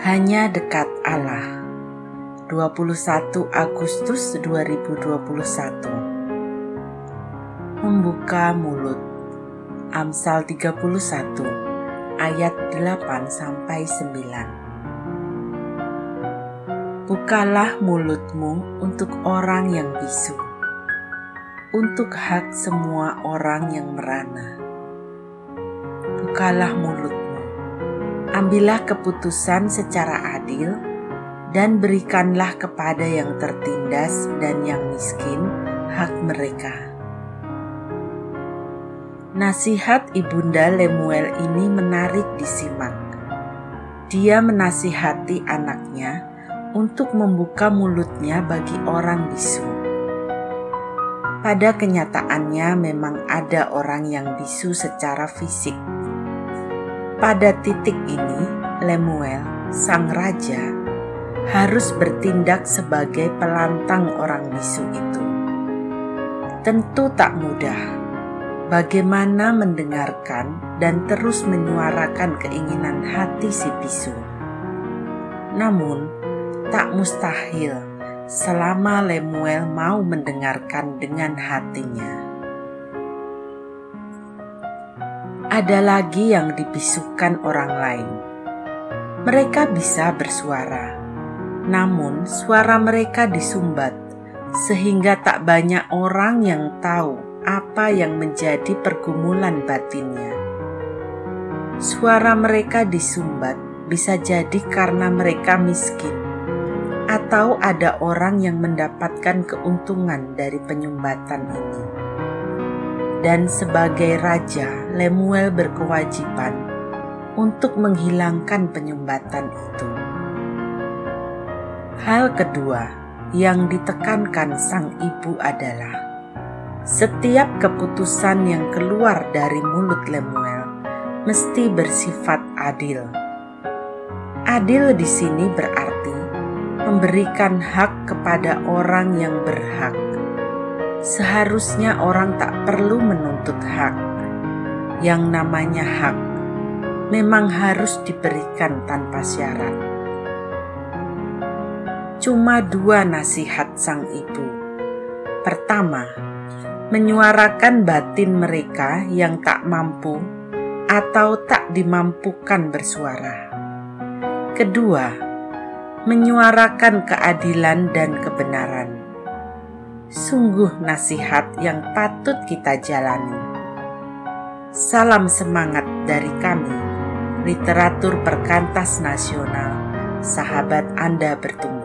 Hanya dekat Allah. 21 Agustus 2021 Membuka mulut. Amsal 31 ayat 8 sampai 9 Bukalah mulutmu untuk orang yang bisu untuk hak semua orang yang merana. Bukalah mulut ambillah keputusan secara adil dan berikanlah kepada yang tertindas dan yang miskin hak mereka. Nasihat Ibunda Lemuel ini menarik disimak. Dia menasihati anaknya untuk membuka mulutnya bagi orang bisu. Pada kenyataannya, memang ada orang yang bisu secara fisik pada titik ini, Lemuel, sang raja, harus bertindak sebagai pelantang orang bisu itu. Tentu tak mudah bagaimana mendengarkan dan terus menyuarakan keinginan hati si bisu. Namun, tak mustahil selama Lemuel mau mendengarkan dengan hatinya. Ada lagi yang dibisukan orang lain. Mereka bisa bersuara, namun suara mereka disumbat, sehingga tak banyak orang yang tahu apa yang menjadi pergumulan batinnya. Suara mereka disumbat bisa jadi karena mereka miskin, atau ada orang yang mendapatkan keuntungan dari penyumbatan ini dan sebagai raja, Lemuel berkewajiban untuk menghilangkan penyumbatan itu. Hal kedua yang ditekankan sang ibu adalah setiap keputusan yang keluar dari mulut Lemuel mesti bersifat adil. Adil di sini berarti memberikan hak kepada orang yang berhak seharusnya orang tak perlu menuntut hak. Yang namanya hak memang harus diberikan tanpa syarat. Cuma dua nasihat sang ibu. Pertama, menyuarakan batin mereka yang tak mampu atau tak dimampukan bersuara. Kedua, menyuarakan keadilan dan kebenaran sungguh nasihat yang patut kita jalani. Salam semangat dari kami, literatur perkantas nasional, sahabat Anda bertumbuh.